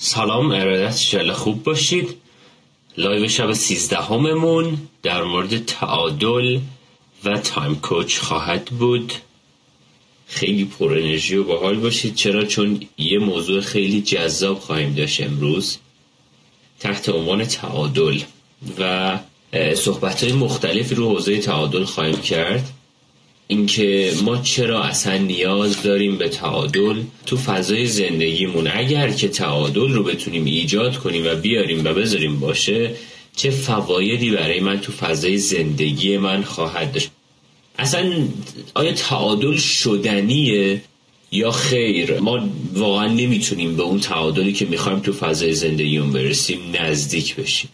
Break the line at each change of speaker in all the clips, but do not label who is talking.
سلام ارادت ایشالا خوب باشید. live شب سیزدهممون در مورد تعادل و time coach خواهد بود. خیلی پر انرژی و باحال باشید. چرا؟ چون یه موضوع خیلی جذاب خواهیم داشت امروز. تحت عنوان تعادل و صحبت های مختلفی رو حوزه تعادل خواهیم کرد. اینکه ما چرا اصلا نیاز داریم به تعادل تو فضای زندگیمون؟ اگر که تعادل رو بتونیم ایجاد کنیم و بیاریم و بذاریم باشه چه فوایدی برای من تو فضای زندگی من خواهد داشت؟ اصلا آیا تعادل شدنیه یا خیر؟ ما واقعا نمی‌تونیم به اون تعادلی که می‌خوایم تو فضای زندگیمون برسیم نزدیک بشیم.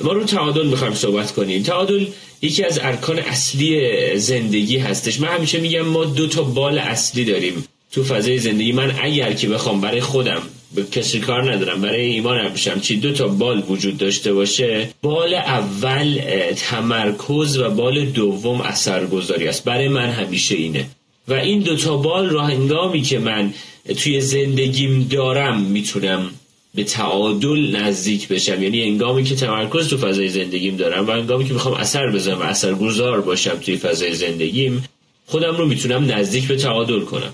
ما رو تعادل می‌خوایم صحبت کنیم. تعادل یکی از ارکان اصلی زندگی هستش. من همیشه میگم ما دو تا بال اصلی داریم تو فضای زندگی. من اگر که بخوام برای خودم به کسی کار ندارم برای ایمان بشم چی دو تا بال وجود داشته باشه بال اول تمرکز و بال دوم اثرگذاری است. برای من همیشه اینه. و این دو تا بال را هنگامی که من توی زندگیم دارم می‌تونم به تعادل نزدیک بشم. یعنی انگامی که تمرکز تو فضای زندگیم دارم و انگامی که می‌خوام اثر بزنم و اثرگذار باشم توی فضای زندگیم خودم رو می‌تونم نزدیک به تعادل کنم.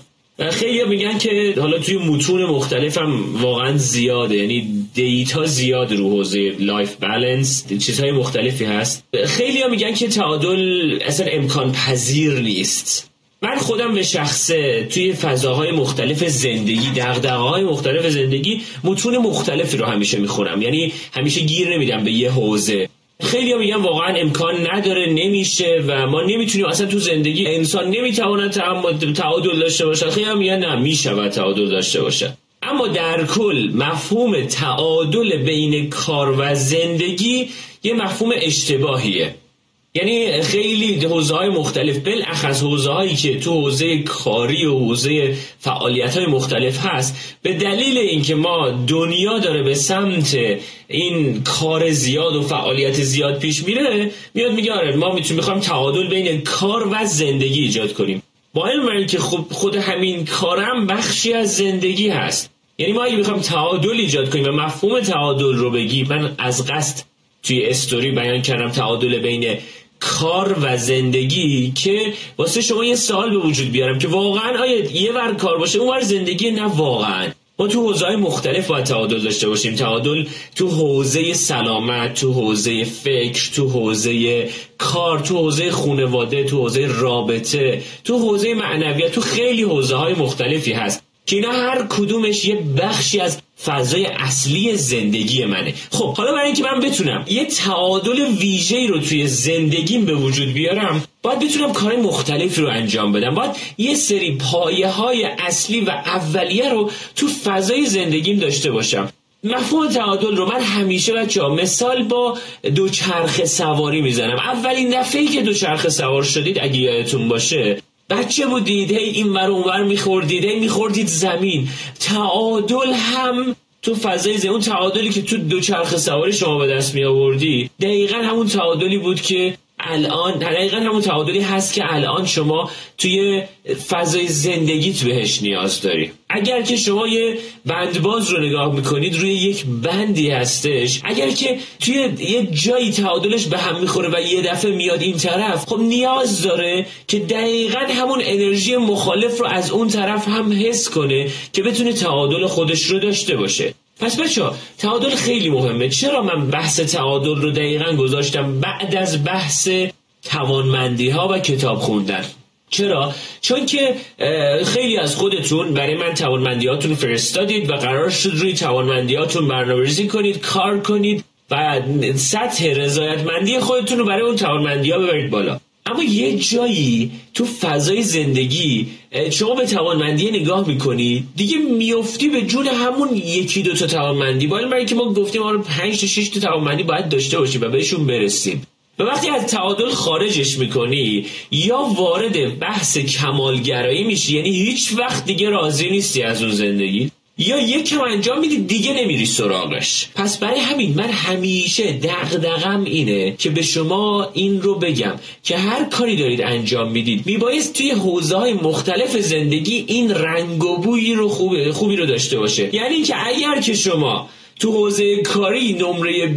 خیلی میگن که حالا توی متون مختلفم واقعا زیاده. یعنی data زیاد رو حوزه life balance چیزهای مختلفی هست. خیلی میگن که تعادل اصلا امکان پذیر نیست. من خودم به شخصه توی فضاهای مختلف زندگی دغدغه های مختلف زندگی متون مختلفی رو همیشه می‌خونم. یعنی همیشه گیر نمیدم به یه حوزه. خیلی میگن واقعا امکان نداره نمیشه و ما نمی‌تونیم. اصلا تو زندگی انسان نمی‌تواند تعادل داشته باشه خیلی میگن نه می‌شود تعادل داشته باشه اما در کل مفهوم تعادل بین کار و زندگی یه مفهوم اشتباهیه. یعنی خیلی حوزه های مختلف بالاخص حوزه هایی که تو حوزه کاری و حوزه فعالیت های مختلف هست به دلیل اینکه ما دنیا داره به سمت این کار زیاد و فعالیت زیاد پیش میره میاد میگه آره ما می‌تونیم می‌خوایم تعادل بین کار و زندگی ایجاد کنیم. با علم که خب خود همین کارم بخشی از زندگی هست. یعنی ما اگه می‌خوایم تعادل ایجاد کنیم و مفهوم تعادل رو بگی من از قصد توی استوری بیان کردم تعادل بین کار و زندگی که واسه شما یه سوال به وجود بیارم که واقعا آیا یه ور کار باشه اون ور زندگی نه واقعا. ما تو حوزه مختلف باید تعادل داشته باشیم. تعادل تو حوزه سلامت تو حوزه فکر تو حوزه کار تو حوزه خانواده تو حوزه رابطه تو حوزه معنویت تو خیلی حوزه های مختلفی هست که اینا هر کدومش یه بخشی از فضای اصلی زندگی منه. خب حالا برای اینکه من بتونم یه تعادل ویژه‌ای رو توی زندگیم به وجود بیارم باید بتونم کار مختلفی رو انجام بدم. باید یه سری پایه های اصلی و اولیه رو تو فضای زندگیم داشته باشم. مفهوم تعادل رو من همیشه بچه مثال با دوچرخه سواری می‌زنم. اولین دفعه که دوچرخه سوار شدید اگه یادتون باشه بچه بودید هی این ور اونور میخوردید هی میخوردید زمین. تعادل هم تو فضای زمین اون تعادلی که تو دوچرخه سواری شما به دست می آوردی دقیقا همون تعادلی بود که الان دقیقا همون تعادلی هست که الان شما توی فضای زندگیت بهش نیاز داری. اگر که شما یه بندباز رو نگاه می‌کنید روی یک بندی هستش. اگر که توی یه جایی تعادلش به هم می‌خوره و یه دفعه میاد این طرف خب نیاز داره که دقیقا همون انرژی مخالف رو از اون طرف هم حس کنه که بتونه تعادل خودش رو داشته باشه. پس بچه تعادل خیلی مهمه. چرا من بحث تعادل رو دقیقا گذاشتم؟ بعد از بحث توانمندی ها و کتاب خوندن. چرا؟ چون که خیلی از خودتون برای من توانمندیاتون فرستادید و قرار شد روی توانمندیاتون برنامه‌ریزی کنید کار کنید و سطح رضایتمندی خودتون رو برای اون توانمندی ها ببرید بالا. اما یه جایی تو فضای زندگی شما به توانمندی نگاه می‌کنی دیگه میفتی به جون همون یکی دو تا توانمندی. باید برای که ما گفتیم ما 5 تا 6 تا توانمندی باید داشته باشیم و بهشون برسیم. و وقتی از تعادل خارجش می‌کنی یا وارد بحث کمالگرایی میشی یعنی هیچ وقت دیگه راضی نیستی از اون زندگی. یا یک کم انجام میدی دیگه نمیری سراغش. پس برای همین من همیشه دغدغم اینه که به شما این رو بگم که هر کاری دارید انجام می‌دید میبایست توی حوزه های مختلف زندگی این رنگ و بویی رو خوبی, خوبی رو داشته باشه. یعنی که اگر که شما تو حوزه کاری نمره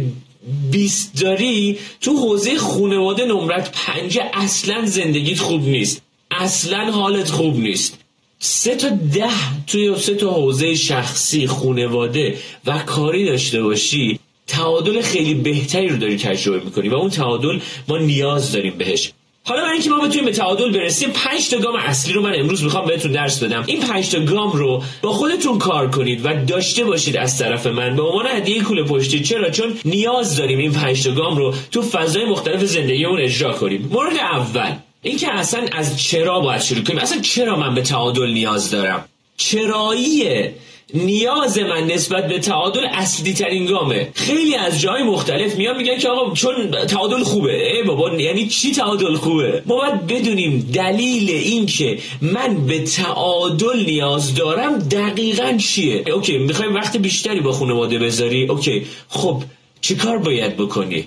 20 داری تو حوزه خانواده نمرت پنجه اصلا زندگیت خوب نیست. اصلا حالت خوب نیست. سه تا ده توی سه تا حوزه شخصی خونواده و کاری داشته باشی تعادل خیلی بهتری رو داری تجربه می‌کنی و اون تعادل ما نیاز داریم بهش. حالا برای اینکه ما بتونیم به تعادل برسیم پنج تا گام اصلی رو من امروز می‌خوام بهتون درس بدم. این پنج تا گام رو با خودتون کار کنید و داشته باشید از طرف من. به عنوان هدیه کوله پشتی چرا؟ چون نیاز داریم این پنج تا گام رو تو فضای مختلف زندگیمون اجرا کنیم. مورد اول اینکه اصلا از چرا باید شروع کنیم؟ اصلا چرا من به تعادل نیاز دارم؟ چرایی نیاز من نسبت به تعادل اصلی ترین گامه. خیلی از جای مختلف میان میگن که آقا چون تعادل خوبه. ای بابا یعنی چی تعادل خوبه؟ ما باید بدونیم دلیل این که من به تعادل نیاز دارم دقیقا چیه؟ اوکی می‌خوای وقت بیشتری با خانواده بذاری. اوکی خب چیکار باید بکنی؟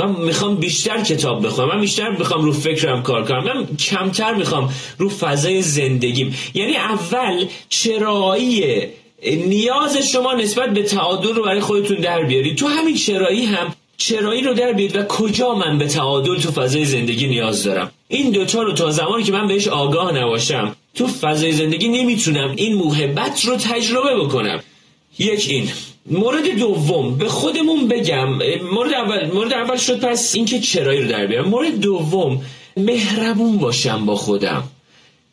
من می‌خوام بیشتر کتاب بخونم من بیشتر می‌خوام رو فکرم کار کنم من کمتر می‌خوام رو فضای زندگیم. یعنی اول چرایی نیاز شما نسبت به تعادل رو برای خودتون در بیارید تو همین چرایی هم چرایی رو در بیارید و کجا من به تعادل تو فضای زندگی نیاز دارم. این دوتا رو تا زمانی که من بهش آگاه نباشم تو فضای زندگی نمی‌تونم این محبت رو تجربه بکنم. یک این. مورد دوم به خودمون بگم مورد اول مورد اول شد پس اینکه چرایی رو در بیارم. مورد دوم مهربون باشم با خودم.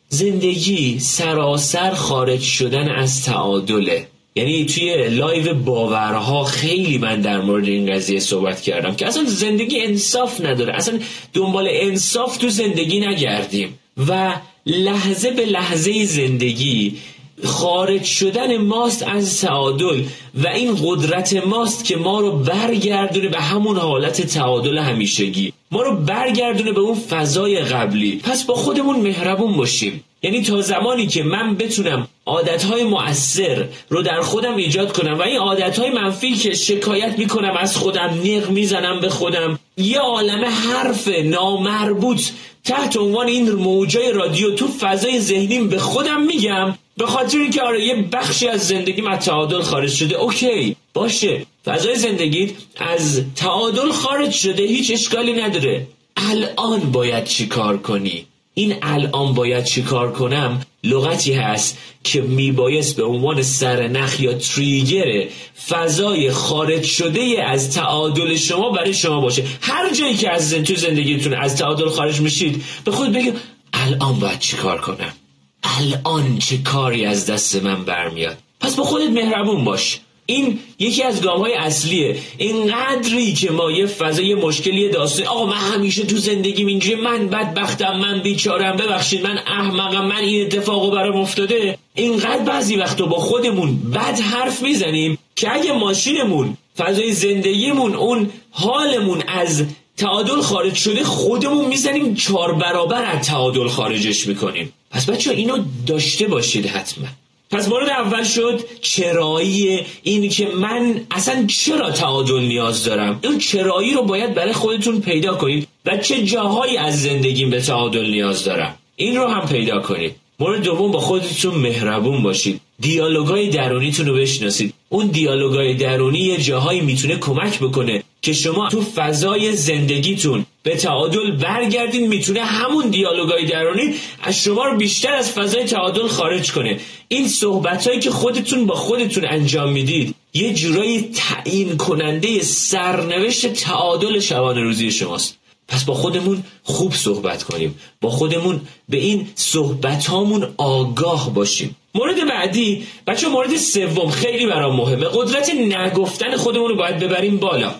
زندگی سراسر خارج شدن از تعادله. یعنی توی live باورها خیلی من در مورد این قضیه صحبت کردم که اصلا زندگی انصاف نداره. اصلا دنبال انصاف تو زندگی نگردیم. و لحظه به لحظه زندگی خارج شدن ماست از تعادل و این قدرت ماست که ما رو برگردونه به همون حالت تعادل همیشگی. ما رو برگردونه به اون فضای قبلی. پس با خودمون مهربون باشیم. یعنی تا زمانی که من بتونم عادتهای مؤثر رو در خودم ایجاد کنم و این عادتهای منفی که شکایت می‌کنم از خودم نق می‌زنم به خودم یه عالم حرف نامربوط تحت عنوان این موجای رادیو تو فضای ذهنیم به خودم میگم به خاطر اینکه آره یه بخشی از زندگی از تعادل خارج شده. اوکی باشه. فضای زندگیت از تعادل خارج شده هیچ اشکالی نداره. الان باید چی کار کنی؟ این الان باید چی کار کنم؟ لغتی هست که میبایست به عنوان سرنخ یا تریگر فضای خارج شده از تعادل شما برای شما باشه. هر جایی که از تو زندگیتون از تعادل خارج میشید به خود بگید الان باید چی کار کنم؟ الان چه کاری از دست من برمیاد؟ پس با خودت مهربون باش. این یکی از گام های اصلیه. اینقدری که ما یه فضای مشکلی داستان آقا من همیشه تو زندگی اینجوری من بدبختم من بیچارم. ببخشید من احمقم من این اتفاقو برام افتاده. اینقدر بعضی وقتا با خودمون بد حرف می‌زنیم که اگه ماشینمون فضای زندگیمون اون حالمون از تعادل خارج شده خودمون می‌زنیم چهار برابر از تعادل خارجش می‌کنیم. پس بچه اینو داشته باشید حتما. پس مورد اول شد چرایی این که من اصلا چرا تعادل نیاز دارم؟ اون چرایی رو باید برای خودتون پیدا کنید و چه جاهایی از زندگیم به تعادل نیاز دارم. این رو هم پیدا کنید. مورد دوم با خودتون مهربون باشید. دیالوگای درونیتون رو بشناسید. اون دیالوگای درونی یه جاهایی می‌تونه کمک بکنه که شما تو فضای زندگیتون به تعادل برگردین می‌تونه همون دیالوگای درونی از شما رو بیشتر از فضای تعادل خارج کنه. این صحبت هایی که خودتون با خودتون انجام می‌دید یه جورایی تعیین کننده سرنوشت تعادل شبانه روزی شماست. پس با خودمون خوب صحبت کنیم. با خودمون به این صحبت هامون آگاه باشیم. مورد بعدی بچه مورد سوم خیلی برام مهمه. قدرت نگفتن خودمون رو باید ببریم بالا.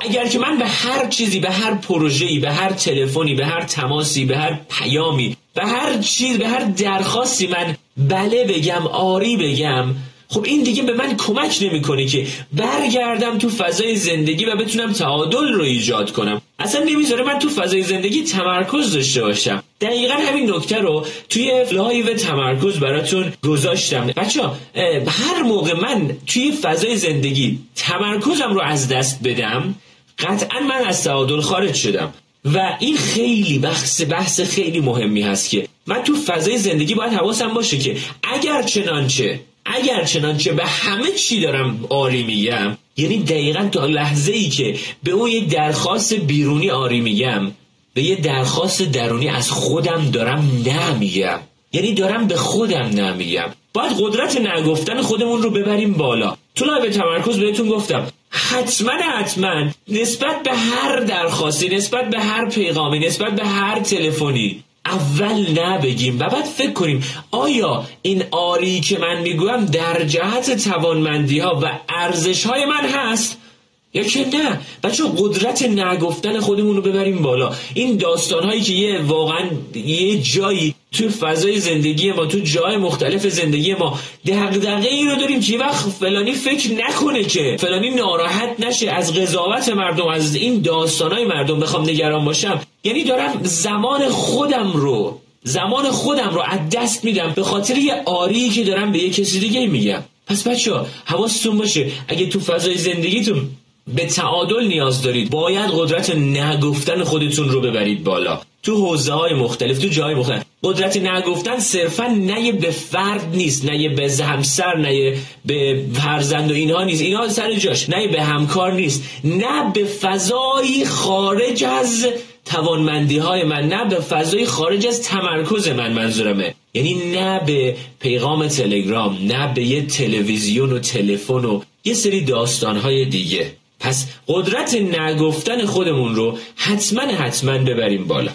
اگر که من به هر چیزی به هر پروژه‌ای به هر تلفنی به هر تماسی به هر پیامی به هر چیز به هر درخواستی من بله بگم آری بگم خب این دیگه به من کمک نمی‌کنه که برگردم تو فضای زندگی و بتونم تعادل رو ایجاد کنم. اصلا نمی‌ذاره من تو فضای زندگی تمرکز داشته باشم. دقیقا همین نکته رو توی live تمرکز براتون گذاشتم. بچه هر موقع من توی فضای زندگی تمرکزم رو از دست بدم قطعا من از تعادل خارج شدم. و این خیلی بحث بحث خیلی مهمی هست که من تو فضای زندگی باید حواسم باشه که اگر چنانچه اگر چنانچه به همه چی دارم آری میگم یعنی دقیقا تا لحظه ای که به اون یک درخواست بیرونی آری میگم به یه درخواست درونی از خودم دارم نمیگم. یعنی دارم به خودم نمیگم. باید قدرت نگفتن خودمون رو ببریم بالا. تو به تمرکز بهتون گفتم. حتما حتما نسبت به هر درخواستی نسبت به هر پیغامی نسبت به هر تلفنی اول نبگیم و بعد فکر کنیم آیا این آری که من می‌گویم در جهت توانمندی ها و ارزش های من هست یا که نه؟ بچه قدرت نگفتن خودمون رو ببریم بالا. این داستان هایی که یه واقعا یه جایی تو فضای زندگی ما تو جای مختلف زندگی ما دقدقه این رو داریم که وقت فلانی فکر نکنه که فلانی ناراحت نشه از قضاوت مردم از این داستان های مردم بخوام نگران باشم. یعنی دارم زمان خودم رو زمان خودم رو از دست میدم به خاطر یه آری که دارم به یه کسی دیگه میگم. پس بچه ها حواستون باشه اگه تو فضای زندگیتون به تعادل نیاز دارید باید قدرت نگفتن خودتون رو ببرید بالا. تو حوزه های مختلف تو جای مختلف. قدرت نگفتن صرفا نه به فرد نیست نه به همسر نه به فرزند و اینها نیست. اینها سر جاش. نه به همکار نیست. نه به فضایی خارج از توانمندی های من نه به فضای خارج از تمرکز من منظورمه. یعنی نه به پیغام تلگرام نه به یه تلویزیون و تلفن و یه سری داستان های دیگه. پس قدرت نگفتن خودمون رو حتما حتما ببریم بالا.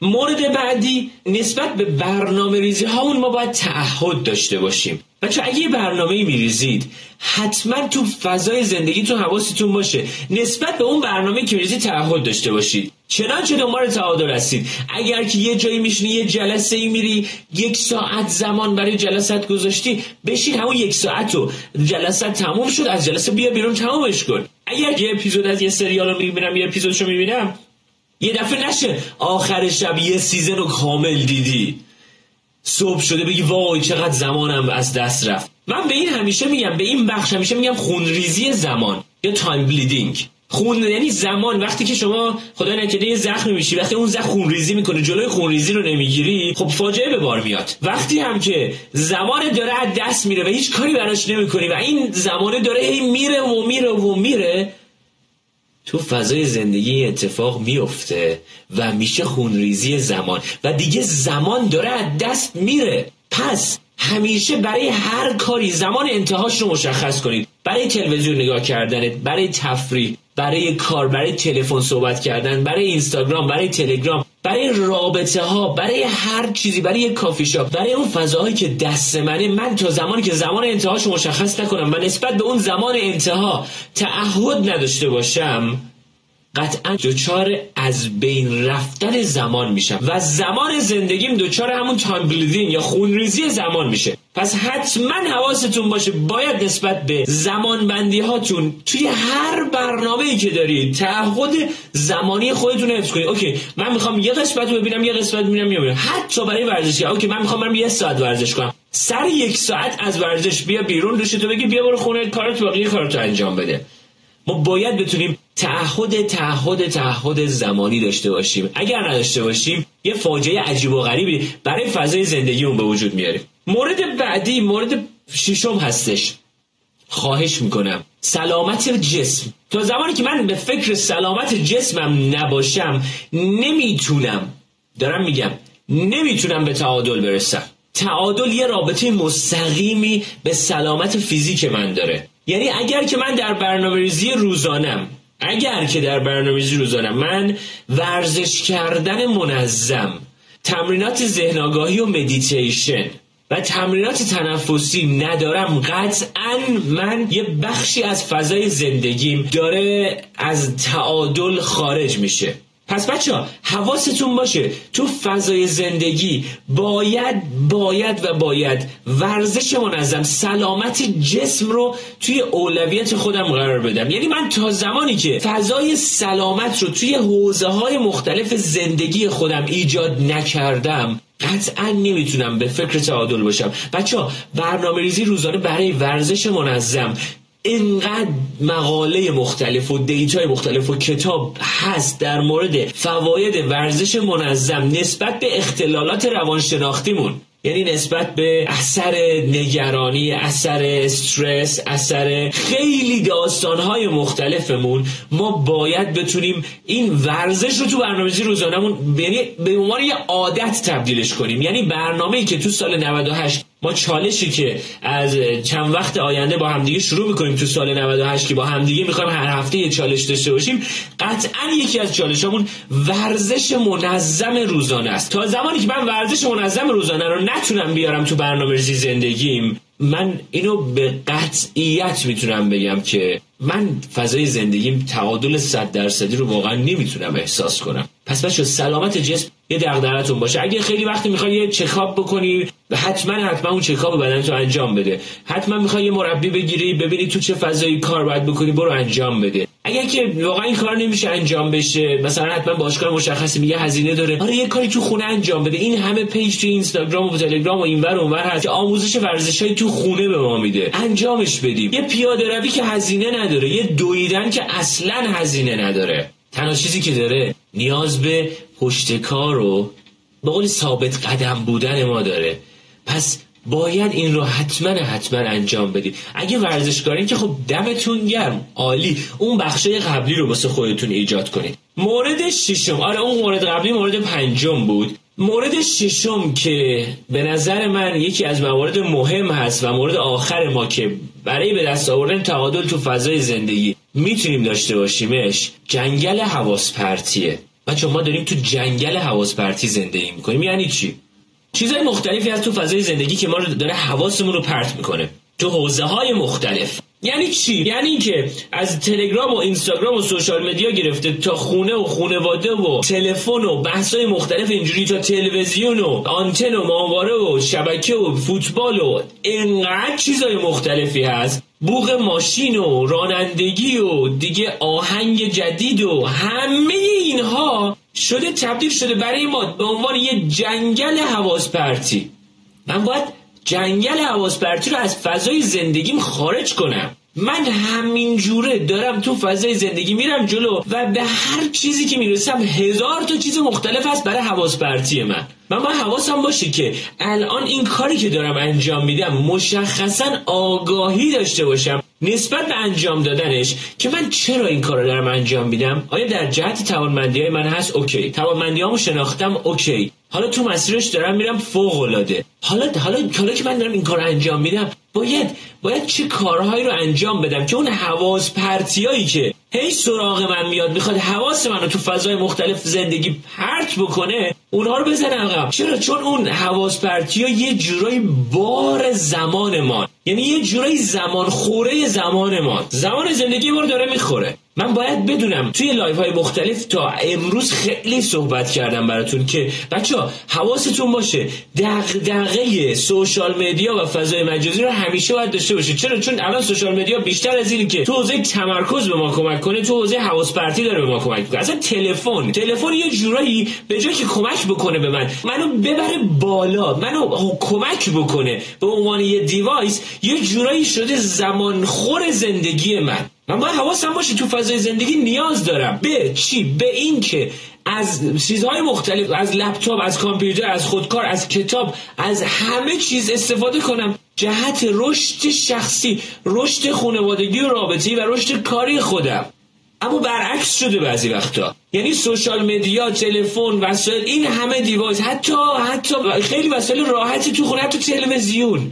مورد بعدی نسبت به برنامه ریزی هامون ما باید تعهد داشته باشیم. بچه اگه یه برنامه میریزید حتما تو فضای زندگیتون حواستون باشه. نسبت به اون برنامه که میریزید تعهد داشته باشید. چنانچه دنبال تعادل هستید. اگر که یه جایی میشینی یه جلسه ای میری یک ساعت زمان برای جلسات گذاشتی بشین همون یک ساعت رو جلسات تموم شد از جلسه بیا بیرون تمومش کن. اگر یه اپیزود از یه سریال رو می‌بینم یه اپیزودشو می‌بینم یه دفعه نشه. آخر شب یه سیزن رو کامل دیدی. صبح شده بگی وای چقدر زمانم از دست رفت. من به این همیشه میگم به این بخش همیشه میگم خونریزی زمان. یا time bleeding خون یعنی زمان. وقتی که شما خدا نکرده یه زخمی میشی. وقتی اون زخم خونریزی می‌کنه جلوی خونریزی رو نمی‌گیری خب فاجعه به بار میاد. وقتی هم که زمان داره از دست میره و هیچ کاری براش نمی‌کنی و این زمانه داره هی میره و میره و میره تو فضای زندگی اتفاق میفته و میشه خونریزی زمان و دیگه زمان داره از دست میره. پس همیشه برای هر کاری زمان انتهاش رو مشخص کنید. برای تلویزیون نگاه کردنت برای تفریح برای کار برای تلفن صحبت کردن برای اینستاگرام برای تلگرام. برای رابطه ها برای هر چیزی برای یک کافی شاپ برای اون فضاهایی که دست منه من تا زمانی که زمان انتهاش مشخص نکنم و نسبت به اون زمان انتها تعهد نداشته باشم قطعا دچار از بین رفتن زمان میشم و زمان زندگیم دچار همون time یا خونریزی زمان میشه. پس حتما حواستون باشه باید نسبت به زمان بندی هاتون توی هر برنامه ای که دارید تعهد زمانی خودتون حفظ کنید OK من می‌خوام یه قسمت رو ببینم یه قسمت می‌بینم می‌بینم. حتی برای ورزشی. OK من می‌خوام برم یه ساعت ورزش کنم. سر یک ساعت از ورزش بیا بیرون تو بگی بیا برو خونه کارت باقی کارتو انجام بده. ما باید بتونیم تعهد تعهد تعهد زمانی داشته باشیم. اگر نداشته باشیم یه فاجعه عجیب و غریبی برای فضای زندگیمون به وجود میاریم مورد بعدی مورد ششم هستش. خواهش می‌کنم. سلامت جسم. تا زمانی که من به فکر سلامت جسمم نباشم نمی‌تونم. دارم میگم نمی‌تونم به تعادل برسم. تعادل یه رابطه مستقیمی به سلامت فیزیک من داره. یعنی اگر که من در برنامه ریزی روزانم اگر که در برنامه ریزی روزانم من ورزش کردن منظم تمرینات ذهن و مدیتیشن و تمرینات تنفسی ندارم قطعا من یه بخشی از فضای زندگیم داره از تعادل خارج میشه. پس بچه ها حواستون باشه تو فضای زندگی باید باید و باید ورزش منظم سلامت جسم رو توی اولویت خودم قرار بدم. یعنی من تا زمانی که فضای سلامت رو توی حوزه های مختلف زندگی خودم ایجاد نکردم قطعا نمی‌تونم به فکر تعادل باشم. بچه ها برنامه ریزی روزانه برای ورزش منظم. اینقدر مقاله مختلف و دیتای مختلف و کتاب هست در مورد فواید ورزش منظم نسبت به اختلالات روانشناختیمون. یعنی نسبت به اثر نگرانی اثر استرس اثر خیلی داستانهای مختلفمون ما باید بتونیم این ورزش رو تو برنامه‌ریزی روزانهمون یعنی به عنوان یه عادت تبدیلش کنیم. یعنی برنامه‌ای که تو سال 98 ما چالشی که از چند وقت آینده با همدیگه شروع می‌کنیم تو سال 98 که با همدیگه می‌خوایم هر هفته یه چالش داشته باشیم قطعا یکی از چالشامون ورزش منظم روزانه است. تا زمانی که من ورزش منظم روزانه رو نتونم بیارم تو برنامه زندگیم من اینو به قطعیت می‌تونم بگم که من فضای زندگیم تعادل صد درصدی رو واقعا نمی‌تونم احساس کنم. پس بچه سلامت جسم یه دغدغتون باشه. اگه خیلی وقتی می‌خوای یه چکاپ بکنی حتما حتما اون چکاپ بدن تو انجام بده. حتما می‌خوای یه مربی بگیری ببینی تو چه فضایی کار باید بکنی برو انجام بده. اگر که واقعا این کار نمیشه انجام بشه مثلا حتما باشگاه مشخصی میگه هزینه داره. آره یه کاری تو خونه انجام بده. این همه page تو اینستاگرام و تلگرام و اینور اونور هست که آموزش ورزشای تو خونه به ما میده. انجامش بدیم. یه پیاده روی که هزینه نداره یه دویدن که اصلا هزینه نداره. تنها چیزی که داره نیاز به پشتکار و به قول ثابت قدم بودن ما داره. پس باید این رو حتما حتما انجام بدید اگه ورزشکارین که خب دمتون گرم عالی اون بخشای قبلی رو واسه خودتون ایجاد کنید. مورد ششم آره اون مورد قبلی مورد پنجم بود. مورد ششم که به نظر من یکی از موارد مهم هست و مورد آخر ما که برای به دست آوردن تعادل تو فضای زندگی می‌تونیم داشته باشیمش. جنگل حواس پرتیه بچه ما داریم تو جنگل حواس پرتی زندگی می‌کنیم. یعنی چی؟ چیزهای مختلفی از تو فضای زندگی که ما رو داره حواسمون رو پرت می‌کنه. تو حوزه های مختلف. یعنی چی؟ یعنی اینکه از تلگرام و اینستاگرام و سوشال مدیا گرفته تا خونه و خونواده و تلفن و بحثای مختلف اینجوری تا تلویزیون و آنتن و ماهواره و شبکه و فوتبال و انقدر چیزای مختلفی هست. بوغ ماشین و رانندگی و دیگه آهنگ جدید و همه اینها شده تبدیل شده برای ما به عنوان یه جنگل حواس پرتی من باید جنگل حواس پرتی رو از فضای زندگیم خارج کنم. من همین جوره دارم تو فضای زندگی میرم جلو و به هر چیزی که می‌رسم هزار تا چیز مختلف هست برای حواس پرتی من. من باید حواسم باشه که الان این کاری که دارم انجام میدم مشخصا آگاهی داشته باشم. نسبت به انجام دادنش که من چرا این کار رو دارم انجام میدم؟ آیا در جهت توانمندی های من هست؟ OK. توانمندی هامو شناختم؟ OK. حالا تو مسیرش دارم میرم فوق العاده حالا حالا حالا که من دارم این کار انجام میدم باید باید چه کارهایی رو انجام بدم که اون حواس پرتیایی که هی سراغ من میاد می‌خواد حواس من رو تو فضای مختلف زندگی پرت بکنه اونها رو بزن عقب. چرا؟ چون اون حواس پرتی ها یه جورایی بار زمان ما یعنی یه جورایی زمان خوره زمان ما. زمان زندگی ما داره می‌خوره. من باید بدونم توی live های مختلف تا امروز خیلی صحبت کردم براتون که بچه ها حواستون باشه دغدغه social media و فضای مجازی رو همیشه باید داشته باشه. چرا؟ چون الان social media بیشتر از اینی که تو حوزه تمرکز به ما کمک کنه تو حوزه حواس پرتی داره به ما کمک می‌کنه. اصلا تلفن تلفن یه جورایی به جای که کمک بکنه به من منو ببره بالا منو کمک بکنه. به عنوان یه device یه جورایی شده زمانخور زندگی من. من باید حواسم باشه تو فضای زندگی نیاز دارم. به چی؟ به این که از چیزهای مختلف از لپتاپ از کامپیوتر از خودکار از کتاب از همه چیز استفاده کنم. جهت رشد شخصی رشد خانوادگی و رابطی و رشد کاری خودم. اما برعکس شده بعضی وقتا. یعنی social media تلفن وسایل این همه device حتی حتی خیلی وسایل راحتی تو خونه تو تلویزیون.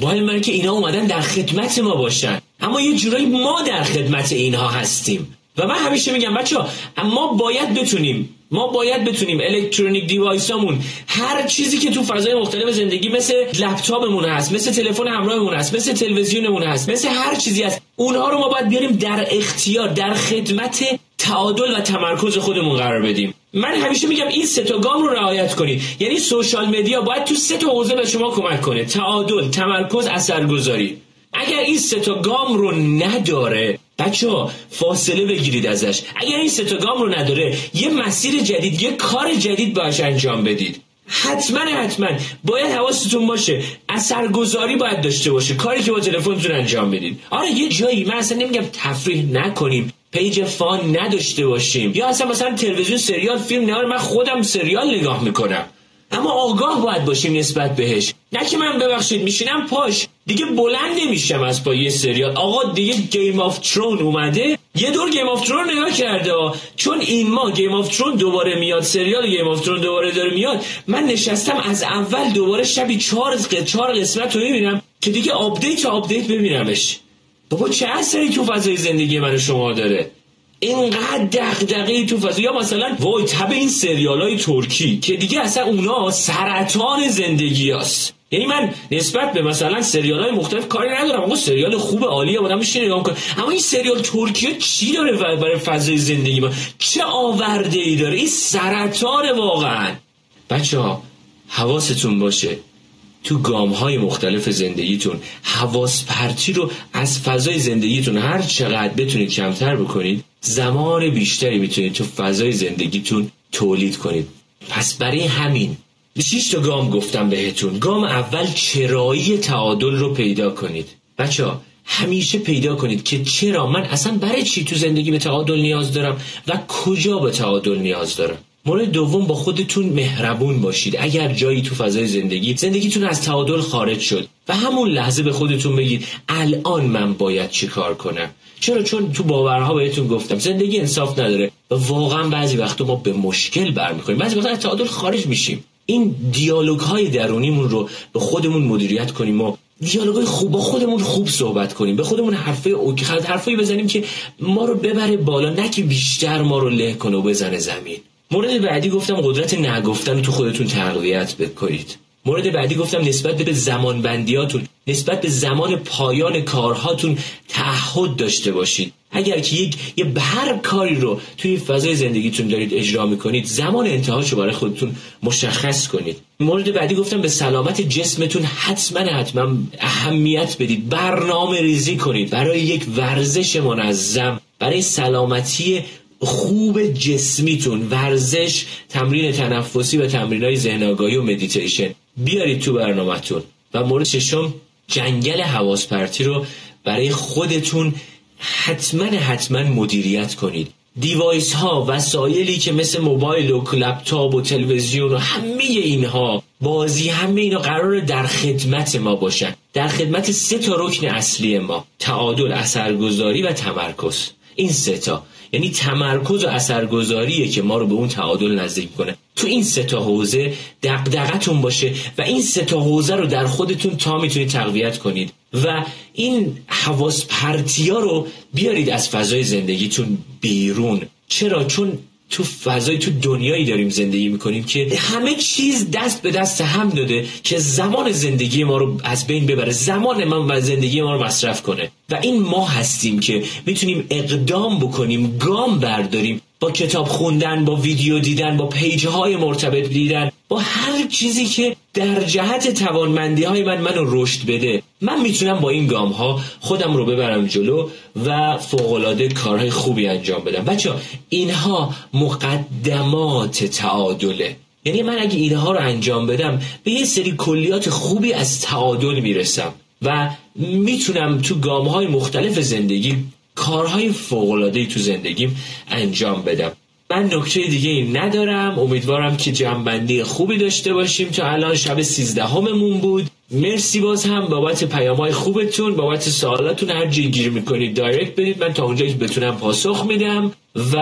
باید من که اینا اومدن در خدمت ما باشن. اما یه جورایی ما در خدمت اینها هستیم. و من همیشه میگم بچه ها ما باید بتونیم ما باید بتونیم الکترونیک دیوایسامون هر چیزی که تو فضای مختلف زندگی مثل لپتاپمون هست مثل تلفن همراهمون هست مثل تلویزیونمون هست مثل هر چیزی هست اونها رو ما باید بیاریم در اختیار در خدمت تعادل و تمرکز خودمون قرار بدیم. من همیشه میگم این سه تا گام رو رعایت کنید. یعنی سوشال مدیا باید تو سه تا حوزه به شما کمک کنه. تعادل تمرکز اثرگذاری. اگر این سه تا گام رو نداره بچه ها فاصله بگیرید ازش. اگر این سه تا گام رو نداره یه مسیر جدید یه کار جدید باش انجام بدید. حتما حتما. باید حواستون باشه. اثرگذاری باید داشته باشه. کاری که با تلفنتون انجام بدید. آره یه جایی. من اصلا نمیگم تفریح نکنیم. page fun نداشته باشیم. یا اصلا مثلا تلویزیون سریال فیلم نه من خودم سریال نگاه می‌کنم. اما آگاه باید باشیم نسبت بهش. نه که من ببخشید میشینم پاش. دیگه بلند نمیشم از پای یه سریال. آقا دیگه Game of Thrones اومده؟ یه دور Game of Thrones نگاه کرده چون این ما Game of Thrones دوباره میاد سریال Game of Thrones دوباره داره میاد من نشستم از اول دوباره شبی چهار چهار قسمت رو می‌بینم که دیگه update update ببینمش. بابا چه اثری تو فضای زندگی من شما داره؟ اینقدر دغدغه تو فضا یا مثلا وای تب این سریال های ترکی که دیگه اصلا اونا سرطان زندگی هست. یعنی من نسبت به مثلا سریال های مختلف کاری ندارم. اما سریال خوب عالیه آدم میشه نگاه کنه اما این سریال ترکیه چی داره برای فضای زندگی ما؟ چه آورده ای داره؟ این سرطان واقعا. بچه ها حواستون باشه. تو گام های مختلف زندگیتون حواس پرتی رو از فضای زندگیتون هر چقدر بتونید کمتر بکنید زمان بیشتری می‌تونید تو فضای زندگیتون تولید کنید. پس برای همین شیش تا گام گفتم بهتون. گام اول چرایی تعادل رو پیدا کنید. بچه ها همیشه پیدا کنید که چرا؟ من اصلا برای چی تو زندگی به تعادل نیاز دارم و کجا به تعادل نیاز دارم؟ مورد دوم با خودتون مهربون باشید. اگر جایی تو فضای زندگی زندگیتون از تعادل خارج شد و همون لحظه به خودتون بگید الان من باید چی کار کنم؟ چرا؟ چون تو باورها بهتون گفتم زندگی انصاف نداره و واقعا بعضی وقتا ما به مشکل برمیخوریم. بعضی وقتا از تعادل خارج میشیم. این دیالوگ های درونیمون رو به خودمون مدیریت کنیم. و دیالوگای خوب با خودمون خوب صحبت کنیم. به خودمون حرفای اوکی حرفایی بزنیم که ما رو ببره بالا نه که بیشتر ما رو له کنه و بزنه زمین. مورد بعدی گفتم قدرت نگفتن تو خودتون تقویت بکنید. مورد بعدی گفتم نسبت به زمان بندیاتون نسبت به زمان پایان کارهاتون تعهد داشته باشید. اگر که یک یه هر کاری رو توی فضای زندگیتون دارید اجرا می‌کنید زمان انتهاشو برای خودتون مشخص کنید. مورد بعدی گفتم به سلامت جسمتون حتما حتما اهمیت بدید. برنامه ریزی کنید. برای یک ورزش منظم برای سلامتی خوب جسمیتون. ورزش تمرین تنفسی و تمرین های ذهن آگاهی و مدیتیشن بیارید تو برنامهتون. و مورد ششم جنگل حواس پرتی رو برای خودتون حتما حتما مدیریت کنید. device ها وسایلی که مثل موبایل و لپتاپ و تلویزیون و همه اینها بازی همه اینا قرار در خدمت ما باشن. در خدمت سه تا رکن اصلی ما تعادل اثرگذاری و تمرکز. این سه تا یعنی تمرکز و اثرگذاریه که ما رو به اون تعادل نزدیک کنه. تو این سه تا حوزه دغدغتون باشه و این سه تا حوزه رو در خودتون تا می‌تونید تقویت کنید و این حواس پرتیا رو بیارید از فضای زندگیتون بیرون. چرا؟ چون تو فضای تو دنیایی داریم زندگی می‌کنیم که همه چیز دست به دست هم داده که زمان زندگی ما رو از بین ببره زمان من و زندگی ما رو مصرف کنه. و این ما هستیم که می‌تونیم اقدام بکنیم گام برداریم با کتاب خوندن با ویدیو دیدن با پیج های مرتبط دیدن با هر چیزی که در جهت توانمندی های من منو رشد بده. من می‌تونم با این گام ها خودم رو ببرم جلو و فوقالعاده کارهای خوبی انجام بدم. بچه اینها مقدمات تعادله. یعنی من اگه اینها رو انجام بدم به یه سری کلیات خوبی از تعادل می‌رسم و می‌تونم تو گام های مختلف زندگی کارهای فوقلادهی تو زندگیم انجام بدم. من نکته دیگه ای ندارم. امیدوارم که جنبندی خوبی داشته باشیم تا الان. شب سیزدهممون بود. مرسی باز هم بابت پیامهای خوبتون بابت سوالاتون. هر جایی گیر می‌کنید دایرکت بدید. من تا اونجا بتونم پاسخ میدم. و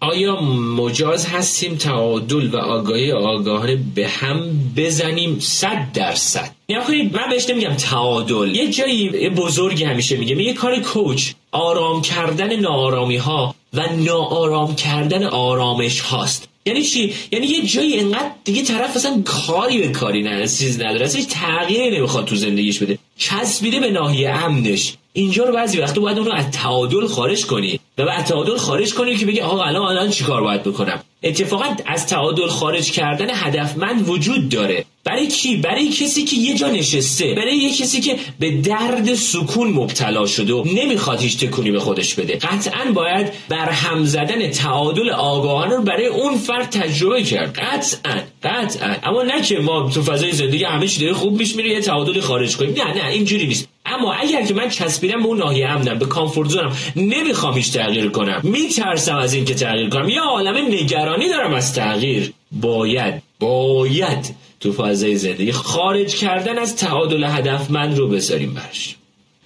آیا مجاز هستیم تعادل و آگاهی آگاهانه به هم بزنیم؟ صد درصد. یا کنید من بهش نمیگم تعادل. یه جایی بزرگی همیشه میگه میگه کار کوچ آرام کردن ناآرامی ها و ناآرام کردن آرامش هاست. یعنی چی؟ یعنی یه جایی انقدر دیگه طرف اصلا کاری به کاری نه چیز نداره اصلا تغییری نمی‌خواد تو زندگیش بده. چسبیده به ناحیه امنش. اینجا رو بعضی وقتا باید اون رو از تعادل خارج کنی. و بعد تعادل خارج کنی که بگی آقا الان الان چیکار باید بکنم؟ اتفاقا از تعادل خارج کردن هدفمند وجود داره. برای کی؟ برای کسی که یه جا نشسته. برای یه کسی که به درد سکون مبتلا شده و نمی‌خواد هیچ تکونی به خودش بده. قطعا باید بر هم زدن تعادل آگاهانه رو برای اون فرد تجربه کرد. قطعا قطعا. اما نه که ما تو فضای زندگی همه چی خوب میش میره یه تعادل خارج کنیم. نه نه اینجوری نیست. اما اگر که من چسبیدم به اون ناحیه امنم به کامفورت زونم نمی‌خوام هیچ تغییر کنم. میترسم از اینکه تغییر کنم. یا عالم نگرانی دارم از تغییر. باید باید تو فضای زندگی خارج کردن از تعادل هدفمند رو بذاریم برش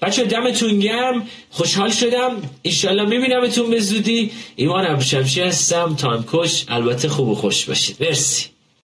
بچه دمتون گرم. خوشحال شدم. ایشالله میبینمتون به زودی. ایمان ابوشمشی هستم. تایم کش البته خوب و خوش باشید. مرسی.